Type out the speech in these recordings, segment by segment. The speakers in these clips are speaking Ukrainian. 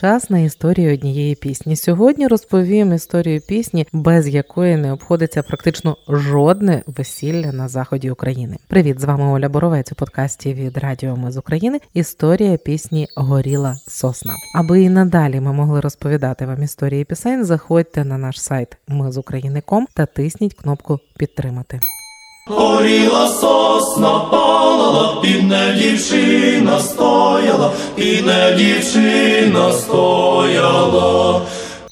Час на історію однієї пісні. Сьогодні розповім історію пісні, без якої не обходиться практично жодне весілля на заході України. Привіт, з вами Оля Боровець у подкасті від Радіо Ми з України. Історія пісні Горіла сосна. Аби і надалі ми могли розповідати вам історії пісень. Заходьте на наш сайт ми з України.ком та тисніть кнопку підтримати. Горіла сосна палала, бідна дівчина стояла, бідна дівчина стояла.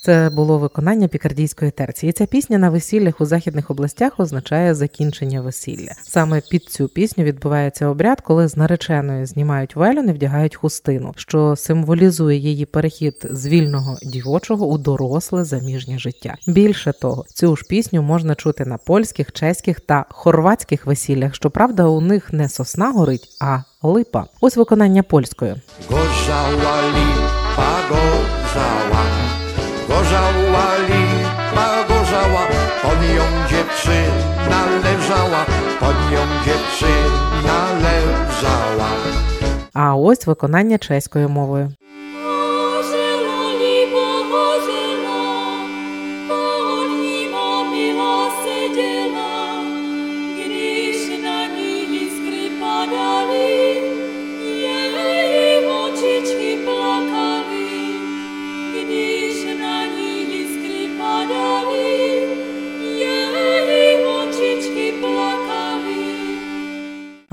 Це було виконання пікардійської терції. Ця пісня на весіллях у західних областях означає закінчення весілля. Саме під цю пісню відбувається обряд, коли з нареченої знімають велюн і вдягають хустину, що символізує її перехід з вільного дівочого у доросле заміжнє життя. Більше того, цю ж пісню можна чути на польських, чеських та хорватських весіллях. Щоправда, у них не сосна горить, а липа. Ось виконання польською. Gorzała lipa, gorzała, gorzała lipa, gorzała, pod nią dziewczyna leżała, pod nią dziewczyna leżała. А ось виконання чеською мовою.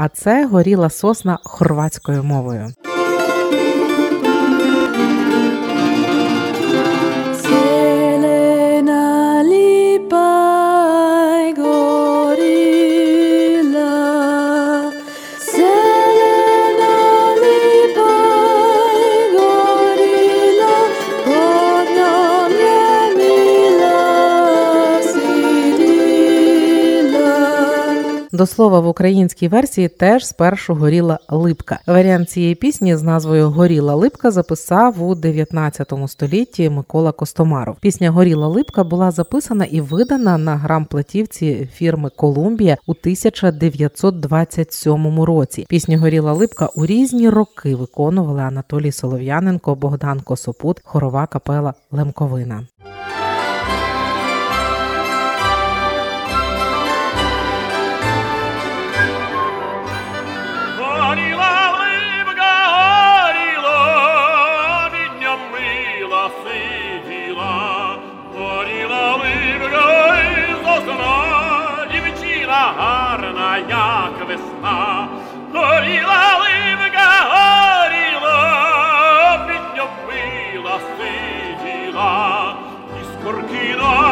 А це горіла сосна хорватською мовою. До слова, в українській версії теж спершу горіла липка. Варіант цієї пісні з назвою Горіла липка записав у 19 столітті Микола Костомаров. Пісня Горіла липка була записана і видана на грамплатівці фірми Колумбія у 1927 році. Пісню Горіла липка у різні роки виконували Анатолій Солов'яненко, Богдан Косопут, хорова капела Лемковина. Гарна, як весна. Горіла ливка, горіла, під мила сиділа. і на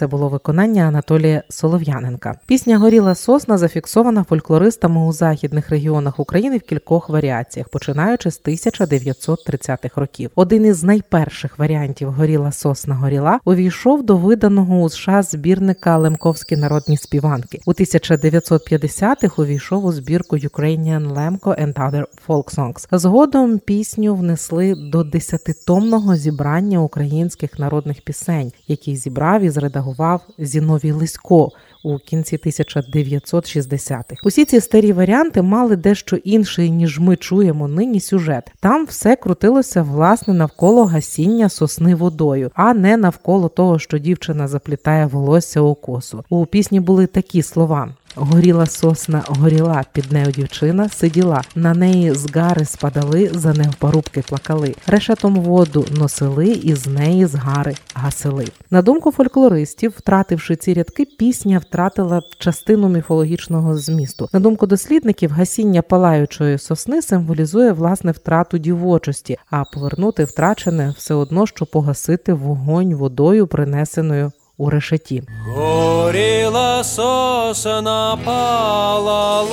Це було виконання Анатолія Солов'яненка. Пісня Горіла сосна зафіксована фольклористами у західних регіонах України в кількох варіаціях, починаючи з 1930-х років. Один із найперших варіантів Горіла сосна горіла увійшов до виданого у США збірника Лемковські народні співанки. У 1950-х увійшов у збірку Ukrainian Lemko and Other Folk Songs. Згодом пісню внесли до десятитомного зібрання українських народних пісень, який зібрав і зредагував Зіновій Лисько у кінці 1960-х. Усі ці старі варіанти мали дещо інший, ніж ми чуємо нині сюжет. Там все крутилося власне навколо гасіння сосни водою, а не навколо того, що дівчина заплітає волосся у косу. У пісні були такі слова. Горіла сосна, горіла, під нею дівчина сиділа. На неї з гари спадали, за нею порубки плакали. Решетом воду носили і з неї з гари гасили. На думку фольклористів, втративши ці рядки, пісня втратила частину міфологічного змісту. На думку дослідників, гасіння палаючої сосни символізує власне втрату дівочості, а повернути втрачене все одно, що погасити вогонь водою, принесеною у решеті. Горіла сосна палала,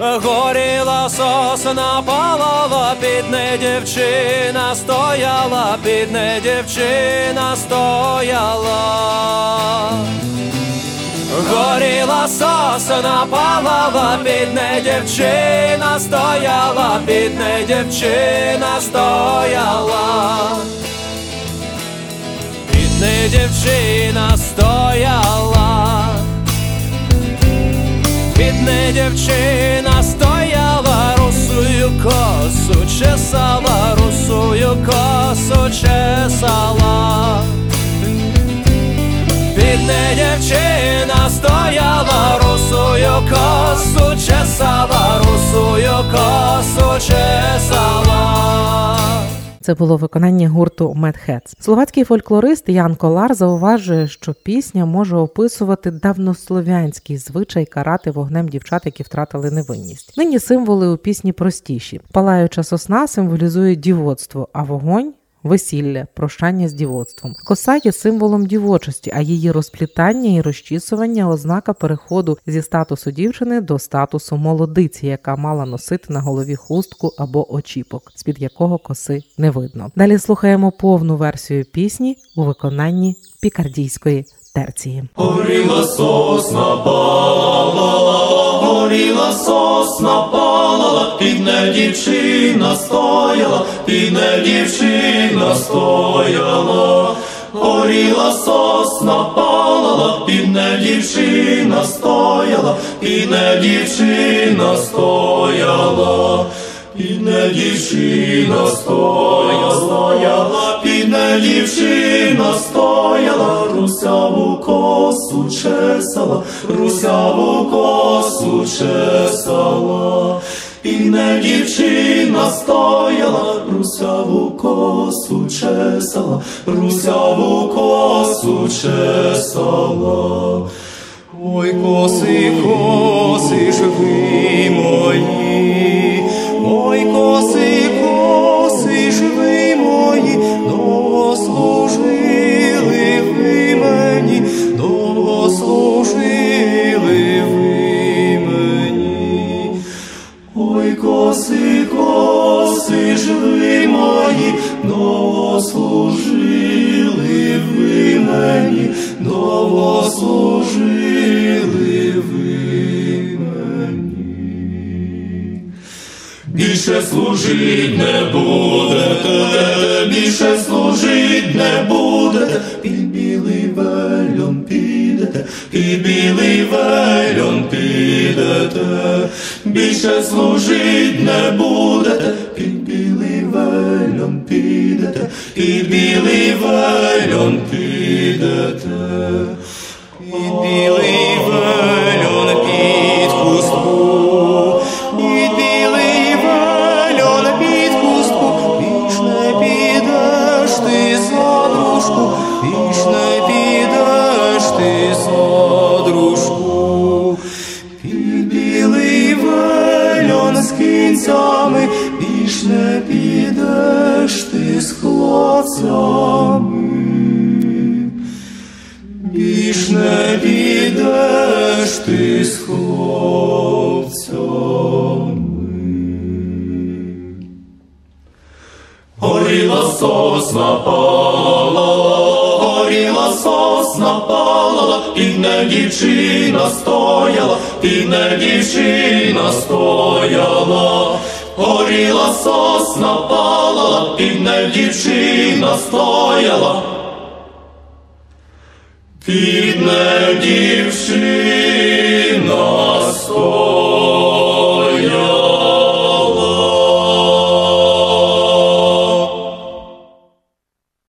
горіла сосна палала, під дівчина стояла, під дівчина стояла. Горіла сосна палала, під не дівчина стояла, під не дівчина стояла. Бідна дівчина стояла, бідна дівчина стояла, русую косу чесала, русую косу чесала. Бідна дівчина стояла, русую косу чесала, Це було виконання гурту Hats. Словацький фольклорист Ян Колар зауважує, що пісня може описувати давнослов'янський звичай карати вогнем дівчат, які втратили невинність. Нині символи у пісні простіші. Палаюча сосна символізує дівоцтво, а вогонь. Весілля, прощання з дівоцтвом. Коса є символом дівочості, а її розплітання і розчісування ознака переходу зі статусу дівчини до статусу молодиці, яка мала носити на голові хустку або очіпок, з-під якого коси не видно. Далі слухаємо повну версію пісні у виконанні пікардійської терції. Горіла сосна палала, горіла сосна палала, підне дівчина стояла, підне дівчина стояла. Горіла сосна палала, підне дівчина стояла, підне дівчина стояла. Підне дівчина стояла, стояла, підне дівчина стояла, русяву косу чесала, русяву косу чесала. Підне дівчина стояла, русяву косу чесала, русяву косу чесала. Ой, коси, коси ж ви мої, ой, коси, коси живи ви мої, Більше служить не будете, більше служить не будете, під білий вельон підете, під білий вельон підете, більше служить не будете, під білий вельон підете, під білий вельон підете, під білий вельон кінцями, більш не підеш ти з хлопцями. Більш не підеш ти з хлопцями. Горіла сосна палала, горіла сосна палала, підне дівчина стояла, підне дівчина стояла. Горіла сосна палала, підне дівчина стояла. Підне дівчина стояла.